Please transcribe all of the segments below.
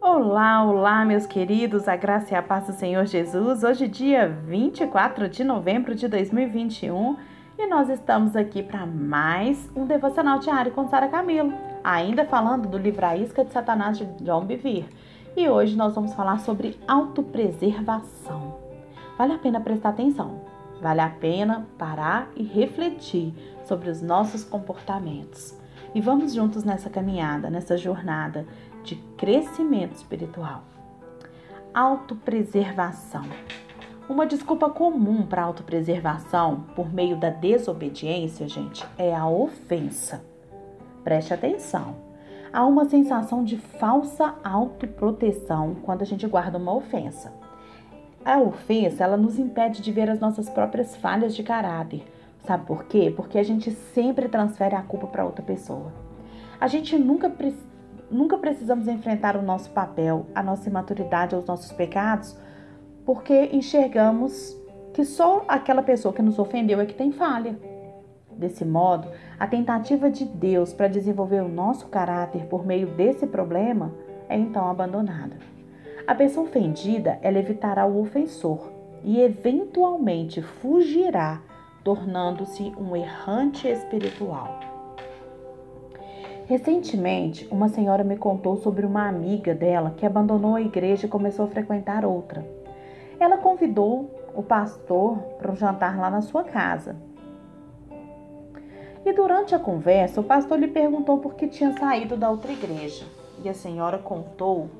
Olá, olá, meus queridos, a graça e a paz do Senhor Jesus. Hoje, dia 24 de novembro de 2021, e nós estamos aqui para mais um devocional diário com Sara Camilo, ainda falando do livro A Isca de Satanás de John Bevere. E hoje nós vamos falar sobre autopreservação. Vale a pena prestar atenção, vale a pena parar e refletir sobre os nossos comportamentos. E vamos juntos nessa caminhada, nessa jornada de crescimento espiritual. Autopreservação. Uma desculpa comum para autopreservação por meio da desobediência, gente, é a ofensa. Preste atenção. Há uma sensação de falsa autoproteção quando a gente guarda uma ofensa. A ofensa, ela nos impede de ver as nossas próprias falhas de caráter. Sabe por quê? Porque a gente sempre transfere a culpa para outra pessoa. A gente nunca nunca precisamos enfrentar o nosso papel, a nossa imaturidade, os nossos pecados, porque enxergamos que só aquela pessoa que nos ofendeu é que tem falha. Desse modo, a tentativa de Deus para desenvolver o nosso caráter por meio desse problema é então abandonada. A pessoa ofendida, ela evitará o ofensor e eventualmente fugirá, tornando-se um errante espiritual. Recentemente, uma senhora me contou sobre uma amiga dela que abandonou a igreja e começou a frequentar outra. Ela convidou o pastor para um jantar lá na sua casa. E durante a conversa, o pastor lhe perguntou por que tinha saído da outra igreja. E a senhora contou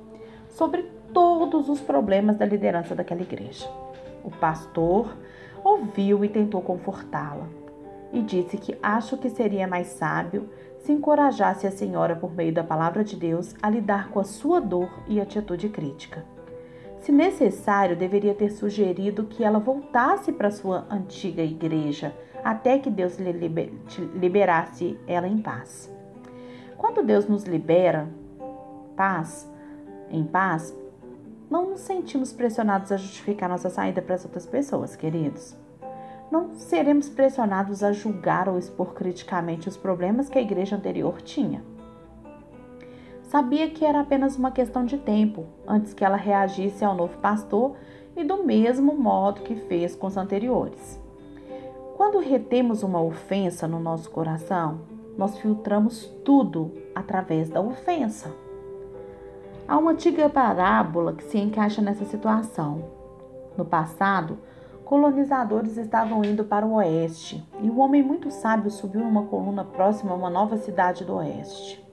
sobre todos os problemas da liderança daquela igreja. O pastor ouviu e tentou confortá-la e disse que acho que seria mais sábio se encorajasse a senhora por meio da palavra de Deus a lidar com a sua dor e atitude crítica. Se necessário, deveria ter sugerido que ela voltasse para sua antiga igreja até que Deus lhe liberasse ela em paz. Quando Deus nos libera paz, em paz, não nos sentimos pressionados a justificar nossa saída para as outras pessoas, queridos não seremos pressionados a julgar ou expor criticamente os problemas que a igreja anterior tinha. Sabia que era apenas uma questão de tempo antes que ela reagisse ao novo pastor e do mesmo modo que fez com os anteriores. Quando retemos uma ofensa no nosso coração, nós filtramos tudo através da ofensa. Há uma antiga parábola que se encaixa nessa situação. No passado, colonizadores estavam indo para o oeste e um homem muito sábio subiu numa coluna próxima a uma nova cidade do oeste.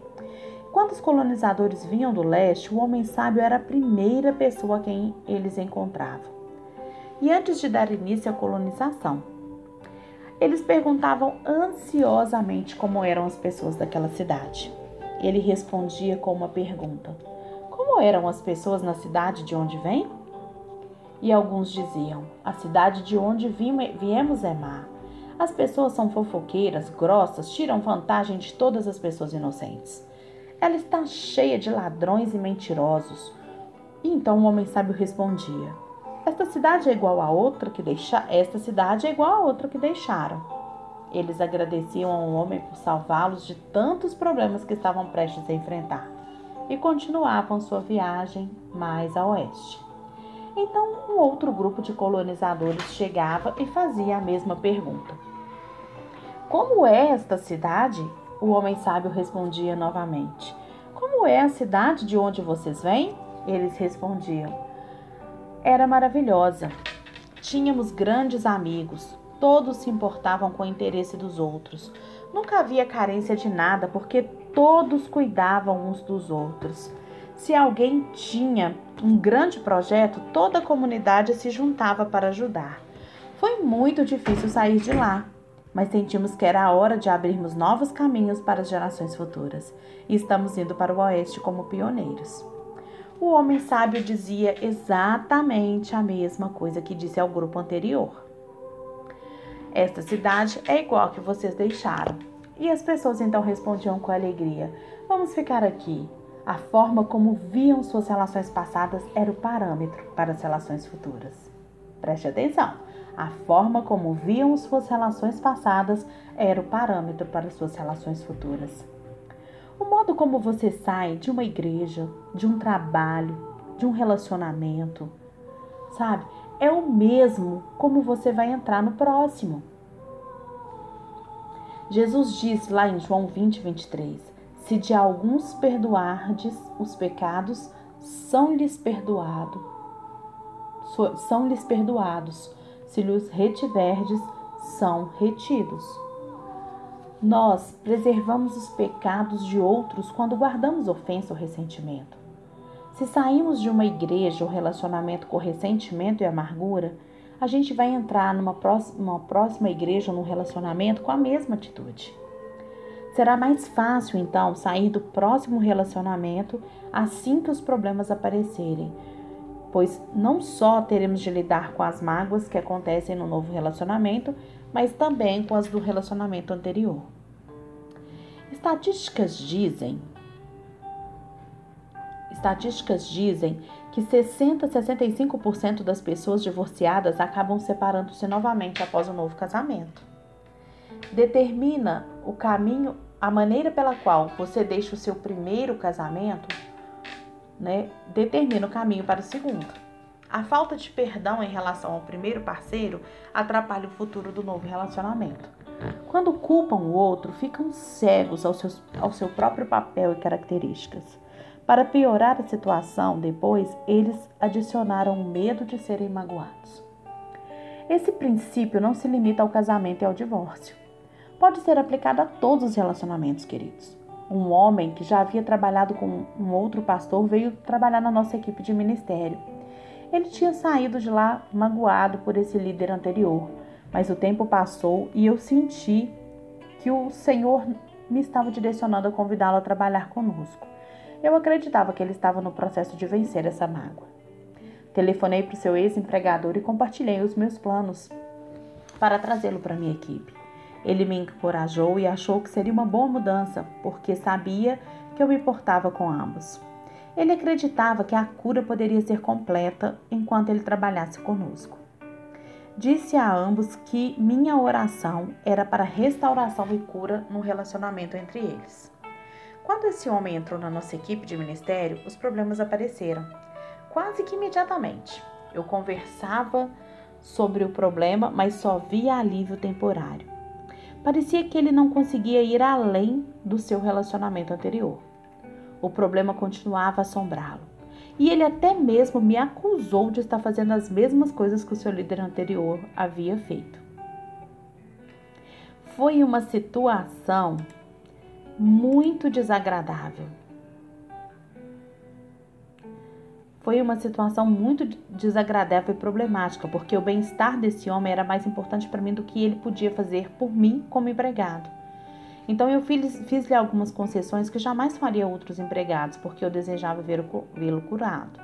Quando os colonizadores vinham do leste, o homem sábio era a primeira pessoa a quem eles encontravam. E antes de dar início à colonização, eles perguntavam ansiosamente como eram as pessoas daquela cidade. Ele respondia com uma pergunta: Como eram as pessoas na cidade de onde vem? E alguns diziam: A cidade de onde viemos é má. As pessoas são fofoqueiras, grossas, tiram vantagem de todas as pessoas inocentes. Ela está cheia de ladrões e mentirosos. E então o homem sábio respondia: Esta cidade é igual a outra que deixa, esta cidade é igual a outra que deixaram. Eles agradeciam ao homem por salvá-los de tantos problemas que estavam prestes a enfrentar e continuavam sua viagem mais a oeste. Então, um outro grupo de colonizadores chegava e fazia a mesma pergunta. Como é esta cidade? O homem sábio respondia novamente. Como é a cidade de onde vocês vêm? Eles respondiam. Era maravilhosa. Tínhamos grandes amigos. Todos se importavam com o interesse dos outros. Nunca havia carência de nada, porque todos cuidavam uns dos outros. Se alguém tinha um grande projeto, toda a comunidade se juntava para ajudar. Foi muito difícil sair de lá, mas sentimos que era a hora de abrirmos novos caminhos para as gerações futuras e estamos indo para o oeste como pioneiros. O homem sábio dizia exatamente a mesma coisa que disse ao grupo anterior. Esta cidade é igual a que vocês deixaram. E as pessoas então respondiam com alegria: Vamos ficar aqui. A forma como viam suas relações passadas era o parâmetro para as relações futuras. Preste atenção. A forma como viam suas relações passadas era o parâmetro para suas relações futuras. O modo como você sai de uma igreja, de um trabalho, de um relacionamento, sabe? É o mesmo como você vai entrar no próximo. Jesus diz lá em João 20, 23: Se de alguns perdoardes os pecados, são-lhes perdoados. São-lhes perdoados. Se lhes retiverdes, são retidos. Nós preservamos os pecados de outros quando guardamos ofensa ou ressentimento. Se saímos de uma igreja ou relacionamento com ressentimento e amargura, a gente vai entrar numa próxima, próxima igreja ou num relacionamento com a mesma atitude. Será mais fácil, então, sair do próximo relacionamento assim que os problemas aparecerem, pois não só teremos de lidar com as mágoas que acontecem no novo relacionamento, mas também com as do relacionamento anterior. Estatísticas dizem Estatísticas dizem que 60 a 65% das pessoas divorciadas acabam separando-se novamente após o um novo casamento. Determina o caminho, a maneira pela qual você deixa o seu primeiro casamento, né? Determina o caminho para o segundo. A falta de perdão em relação ao primeiro parceiro atrapalha o futuro do novo relacionamento. Quando culpam o outro, ficam cegos ao, seus, ao seu próprio papel e características. Para piorar a situação, depois eles adicionaram o medo de serem magoados. Esse princípio não se limita ao casamento e ao divórcio. Pode ser aplicado a todos os relacionamentos, queridos. Um homem que já havia trabalhado com um outro pastor veio trabalhar na nossa equipe de ministério. Ele tinha saído de lá magoado por esse líder anterior, mas o tempo passou e eu senti que o Senhor me estava direcionando a convidá-lo a trabalhar conosco. Eu acreditava que ele estava no processo de vencer essa mágoa. Telefonei para o seu ex-empregador e compartilhei os meus planos para trazê-lo para minha equipe. Ele me encorajou e achou que seria uma boa mudança, porque sabia que eu me importava com ambos. Ele acreditava que a cura poderia ser completa enquanto ele trabalhasse conosco. Disse a ambos que minha oração era para restauração e cura no relacionamento entre eles. Quando esse homem entrou na nossa equipe de ministério, os problemas apareceram. Quase que imediatamente. Eu conversava sobre o problema, mas só via alívio temporário. Parecia que ele não conseguia ir além do seu relacionamento anterior. O problema continuava a assombrá-lo. E ele até mesmo me acusou de estar fazendo as mesmas coisas que o seu líder anterior havia feito. Foi uma situação muito desagradável. Foi uma situação muito desagradável e problemática, porque o bem-estar desse homem era mais importante para mim do que ele podia fazer por mim como empregado. Então eu fiz-lhe algumas concessões que jamais faria outros empregados, porque eu desejava vê-lo curado.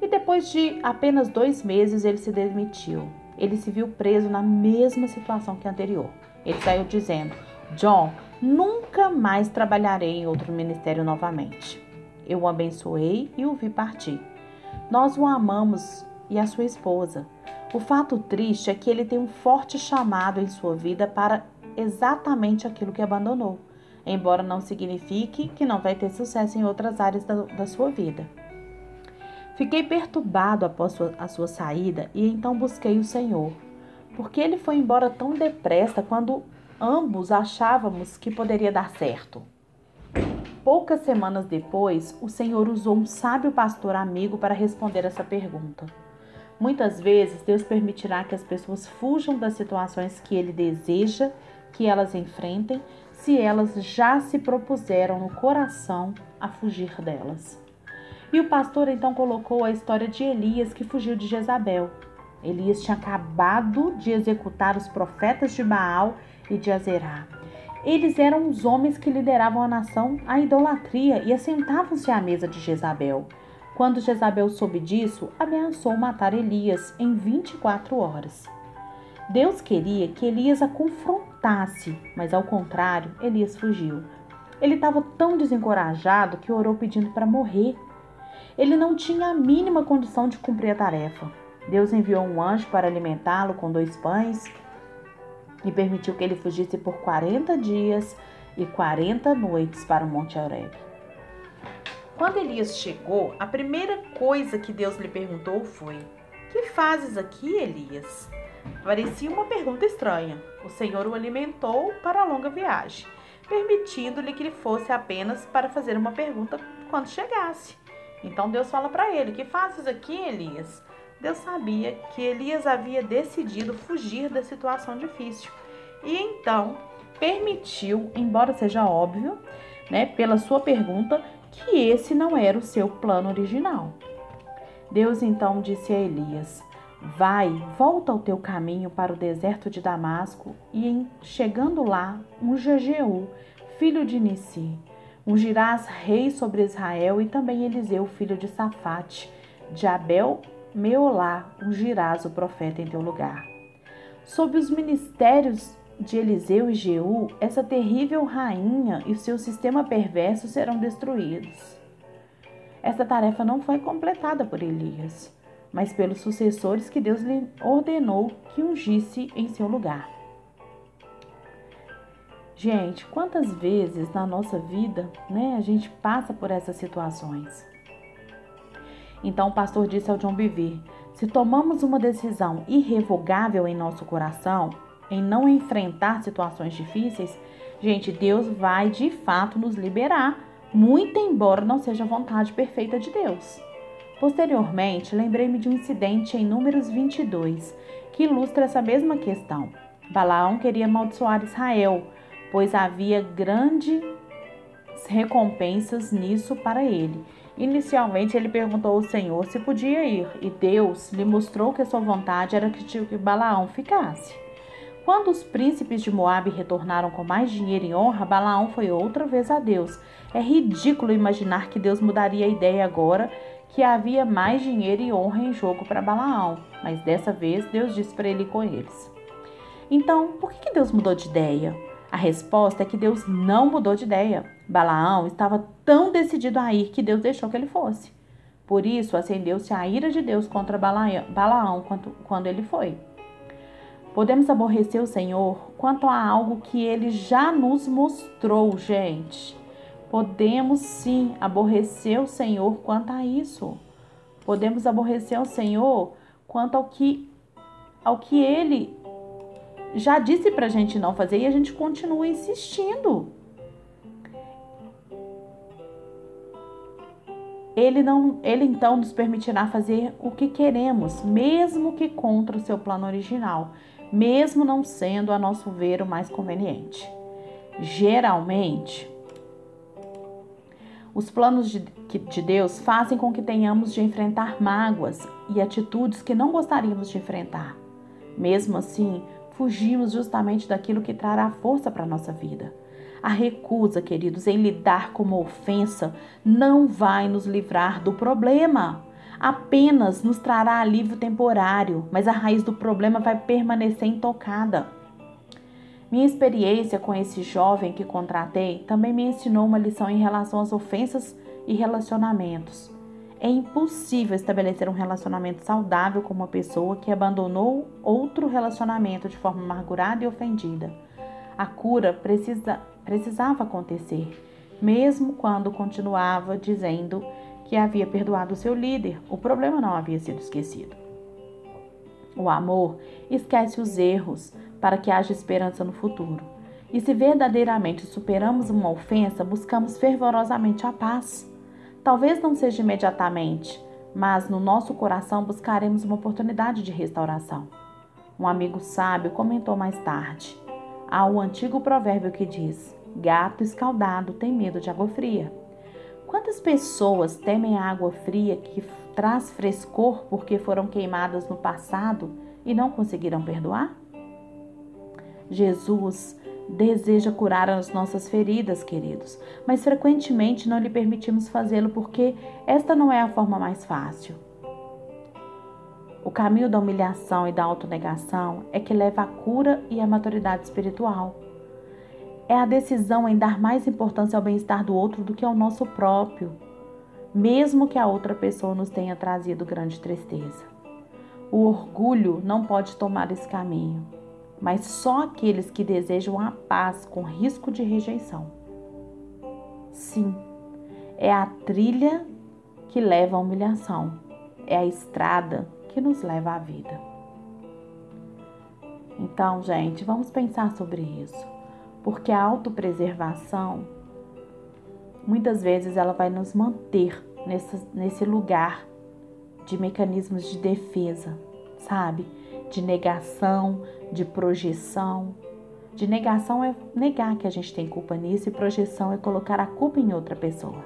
E depois de apenas dois meses ele se demitiu. Ele se viu preso na mesma situação que anterior. Ele saiu dizendo: John, Nunca mais trabalharei em outro ministério novamente. Eu o abençoei e o vi partir. Nós o amamos e a sua esposa. O fato triste é que ele tem um forte chamado em sua vida para exatamente aquilo que abandonou, embora não signifique que não vai ter sucesso em outras áreas da, da sua vida. Fiquei perturbado após a sua saída e então busquei o Senhor, porque ele foi embora tão depressa quando ambos achávamos que poderia dar certo. Poucas semanas depois, o Senhor usou um sábio pastor amigo para responder essa pergunta. Muitas vezes, Deus permitirá que as pessoas fujam das situações que Ele deseja que elas enfrentem, se elas já se propuseram no coração a fugir delas. E o pastor então colocou a história de Elias que fugiu de Jezabel. Elias tinha acabado de executar os profetas de Baal e de Azerá. Eles eram os homens que lideravam a nação à idolatria e assentavam-se à mesa de Jezabel. Quando Jezabel soube disso, ameaçou matar Elias em 24 horas. Deus queria que Elias a confrontasse, mas ao contrário, Elias fugiu. Ele estava tão desencorajado que orou pedindo para morrer. Ele não tinha a mínima condição de cumprir a tarefa. Deus enviou um anjo para alimentá-lo com dois pães e permitiu que ele fugisse por 40 dias e quarenta noites para o Monte Horeb. Quando Elias chegou, a primeira coisa que Deus lhe perguntou foi: Que fazes aqui, Elias? Parecia uma pergunta estranha. O Senhor o alimentou para a longa viagem, permitindo-lhe que ele fosse apenas para fazer uma pergunta quando chegasse. Então Deus fala para ele: Que fazes aqui, Elias? Deus sabia que Elias havia decidido fugir da situação difícil e então permitiu, embora seja óbvio, né, pela sua pergunta, que esse não era o seu plano original. Deus então disse a Elias: Vai, volta ao teu caminho para o deserto de Damasco, e chegando lá, unja Jeú, filho de Nissi. Ungirás rei sobre Israel, e também Eliseu, filho de Safate, de Abel Meolá, ungirás o profeta em teu lugar. Sob os ministérios de Eliseu e Jeú, essa terrível rainha e seu sistema perverso serão destruídos. Essa tarefa não foi completada por Elias, mas pelos sucessores que Deus lhe ordenou que ungisse em seu lugar. Gente, quantas vezes na nossa vida, né, a gente passa por essas situações? Então o pastor disse ao John Bevere: se tomamos uma decisão irrevogável em nosso coração, em não enfrentar situações difíceis, gente, Deus vai de fato nos liberar, muito embora não seja a vontade perfeita de Deus. Posteriormente, lembrei-me de um incidente em Números 22 que ilustra essa mesma questão. Balaão queria amaldiçoar Israel, pois havia grandes recompensas nisso para ele. Inicialmente, ele perguntou ao Senhor se podia ir, e Deus lhe mostrou que a sua vontade era que Balaão ficasse. Quando os príncipes de Moabe retornaram com mais dinheiro e honra, Balaão foi outra vez a Deus. É ridículo imaginar que Deus mudaria a ideia agora que havia mais dinheiro e honra em jogo para Balaão, mas dessa vez Deus disse para ele com eles. Então, por que Deus mudou de ideia? A resposta é que Deus não mudou de ideia. Balaão estava tão decidido a ir que Deus deixou que ele fosse. Por isso, acendeu-se a ira de Deus contra Balaão quando ele foi. Podemos aborrecer o Senhor quanto a algo que ele já nos mostrou, gente. Podemos sim aborrecer o Senhor quanto a isso. Podemos aborrecer o Senhor quanto ao que ao que ele já disse para a gente não fazer e a gente continua insistindo. Ele, não, ele então nos permitirá fazer o que queremos, mesmo que contra o seu plano original mesmo não sendo, a nosso ver, o mais conveniente. Geralmente, os planos de, de Deus fazem com que tenhamos de enfrentar mágoas e atitudes que não gostaríamos de enfrentar. Mesmo assim, fugimos justamente daquilo que trará força para a nossa vida. A recusa, queridos, em lidar com uma ofensa não vai nos livrar do problema apenas nos trará alívio temporário, mas a raiz do problema vai permanecer intocada. Minha experiência com esse jovem que contratei também me ensinou uma lição em relação às ofensas e relacionamentos. É impossível estabelecer um relacionamento saudável com uma pessoa que abandonou outro relacionamento de forma amargurada e ofendida. A cura precisa, precisava acontecer, mesmo quando continuava dizendo que havia perdoado seu líder, o problema não havia sido esquecido. O amor esquece os erros para que haja esperança no futuro. E se verdadeiramente superamos uma ofensa, buscamos fervorosamente a paz. Talvez não seja imediatamente, mas no nosso coração buscaremos uma oportunidade de restauração. Um amigo sábio comentou mais tarde: há um antigo provérbio que diz: gato escaldado tem medo de água fria. Quantas pessoas temem a água fria que traz frescor porque foram queimadas no passado e não conseguiram perdoar? Jesus deseja curar as nossas feridas, queridos, mas frequentemente não lhe permitimos fazê-lo porque esta não é a forma mais fácil. O caminho da humilhação e da autonegação é que leva à cura e à maturidade espiritual é a decisão em dar mais importância ao bem-estar do outro do que ao nosso próprio, mesmo que a outra pessoa nos tenha trazido grande tristeza. O orgulho não pode tomar esse caminho. mas só aqueles que desejam a paz com risco de rejeição. Sim, é a trilha que leva à humilhação, é a estrada que nos leva à vida. Então, gente, vamos pensar sobre isso, porque a autopreservação muitas vezes ela vai nos manter nesse, nesse lugar de mecanismos de defesa, sabe? De negação, de projeção. De negação é negar que a gente tem culpa nisso e projeção é colocar a culpa em outra pessoa.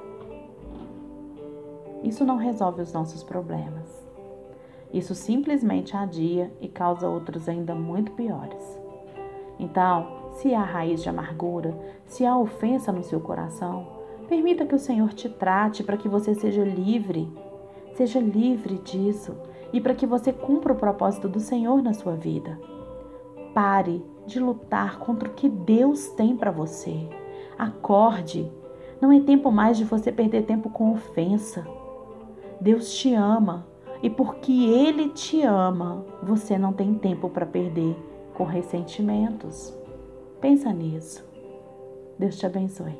Isso não resolve os nossos problemas. Isso simplesmente adia e causa outros ainda muito piores. Então, se há raiz de amargura, se há ofensa no seu coração, permita que o Senhor te trate para que você seja livre. Seja livre disso e para que você cumpra o propósito do Senhor na sua vida. Pare de lutar contra o que Deus tem para você. Acorde. Não é tempo mais de você perder tempo com ofensa. Deus te ama e porque Ele te ama, você não tem tempo para perder com ressentimentos. Pensa nisso. Deus te abençoe.